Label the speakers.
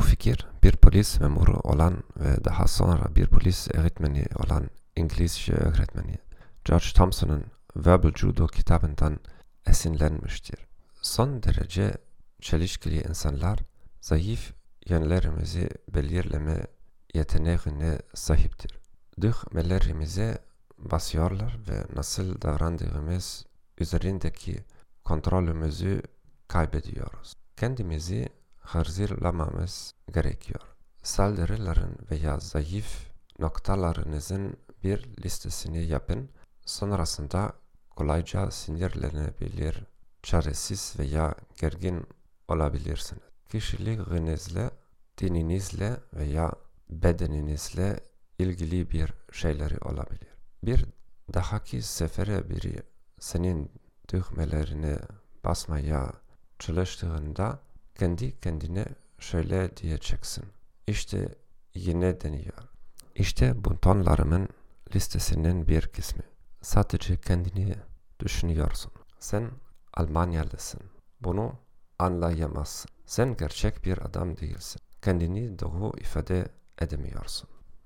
Speaker 1: Fikir bir polis memuru olan ve daha sonra bir polis öğretmeni olan İngilizce öğretmeni George Thompson'ın Verbal Judo kitabından esinlenmiştir. Son derece çelişkili insanlar zayıf yönlerimizi belirleme yeteneğine sahiptir. Düğmelerimize basıyorlar ve nasıl davrandığımız üzerindeki kontrolümüzü kaybediyoruz. Kendimizi hazırlamamız gerekiyor. Saldırıların veya zayıf noktalarınızın bir listesini yapın. Sonrasında kolayca sinirlenebilir, çaresiz veya gergin olabilirsiniz. Kişiliğinizle, dininizle veya bedeninizle ilgili bir şeyleri olabilir. Bir dahaki sefere biri senin düğmelerine basmaya çalıştığında kendi kendine şöyle diyeceksin. İşte yine deniyor. İşte butonlarımın listesinin bir kısmı. Sadece kendini düşünüyorsun. Sen Almanyalısın. Bunu anlayamazsın. Sen gerçek bir adam değilsin. Kendini doğru ifade edemiyorsun.